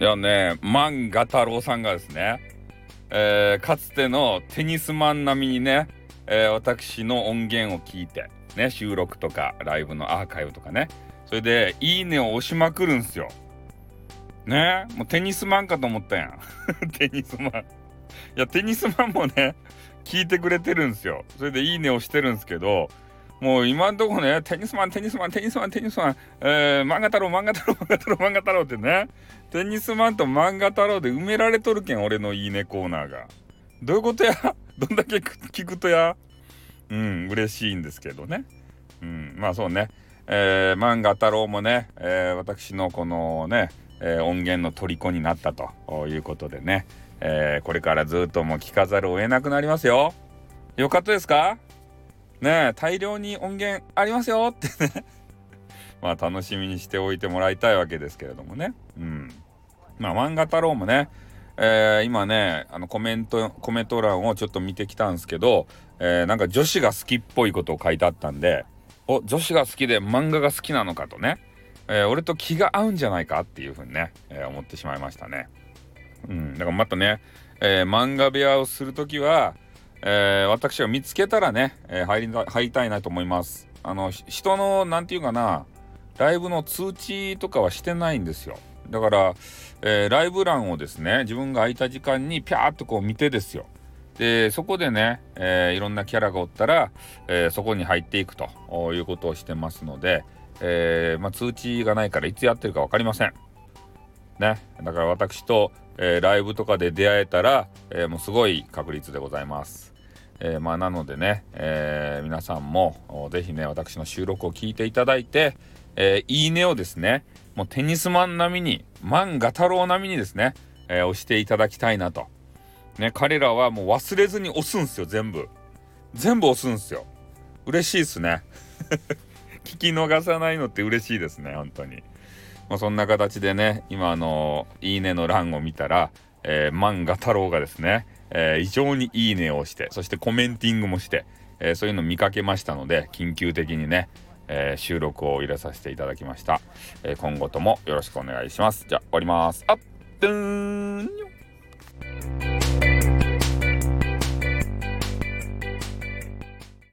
いやね、万画太郎さんがですね、えー、かつてのテニスマン並みにね、えー、私の音源を聞いて、ね、収録とかライブのアーカイブとかね、それで、いいねを押しまくるんすよ。ねもうテニスマンかと思ったやん。テニスマン。いや、テニスマンもね、聞いてくれてるんすよ。それでいいねをしてるんですけど、もう今んとこね、テニスマン、テニスマン、テニスマン、テニスマン、えー、漫画太郎、漫画太郎、漫画太郎、漫画太郎ってね、テニスマンと漫画太郎で埋められとるけん、俺のいいねコーナーが。どういうことや？どんだけ聞くとや？うん、嬉しいんですけどね。うん、まあそうね。えー、漫画太郎もね、えー、私のこのね、えー、音源の虜になったということでね、えー、これからずっともう聞かざるを得なくなりますよ。よかったですか？ね大量に音源ありますよってね まあ楽しみにしておいてもらいたいわけですけれどもね。うん。まあ漫画太郎もね、えー、今ね、あのコメント、コメント欄をちょっと見てきたんですけど、えー、なんか女子が好きっぽいことを書いてあったんで、お、女子が好きで漫画が好きなのかとね、えー、俺と気が合うんじゃないかっていうふうにね、え思ってしまいましたね。うん。だからまたね、え漫画部屋をするときは、えー、私が見つけたらね、えー、入り入りたいなと思います。あの人の何て言うかなライブの通知とかはしてないんですよ。だから、えー、ライブ欄をですね自分が空いた時間にピャーっとこう見てですよ。でそこでね、え、いろんなキャラがおったら、え、そこに入っていくということをしてますので、えまあ、通知がないからいつやってるか分かりません。ね、だから私と、えー、ライブとかで出会えたら、えー、もうすごい確率でございます。えー、まあなのでね、え、皆さんも是非ね私の収録を聞いていただいて、え、いいねをですねもうテニスマン並みに漫画太郎並みにですね、え押していただきたいなと。ね彼らはもう忘れずに押すんすよ全部。全部押すんすよ。嬉しいっすね。聞き逃さないのって嬉しいですね本当に。まあ、そんな形でね今あの「いいね」の欄を見たら、えー、漫画太郎がですね、えー、異常にいいねをしてそしてコメンティングもして、えー、そういうの見かけましたので緊急的にね、え収録を入れさせていただきました、え今後ともよろしくお願いします。じゃあ終わります。あっ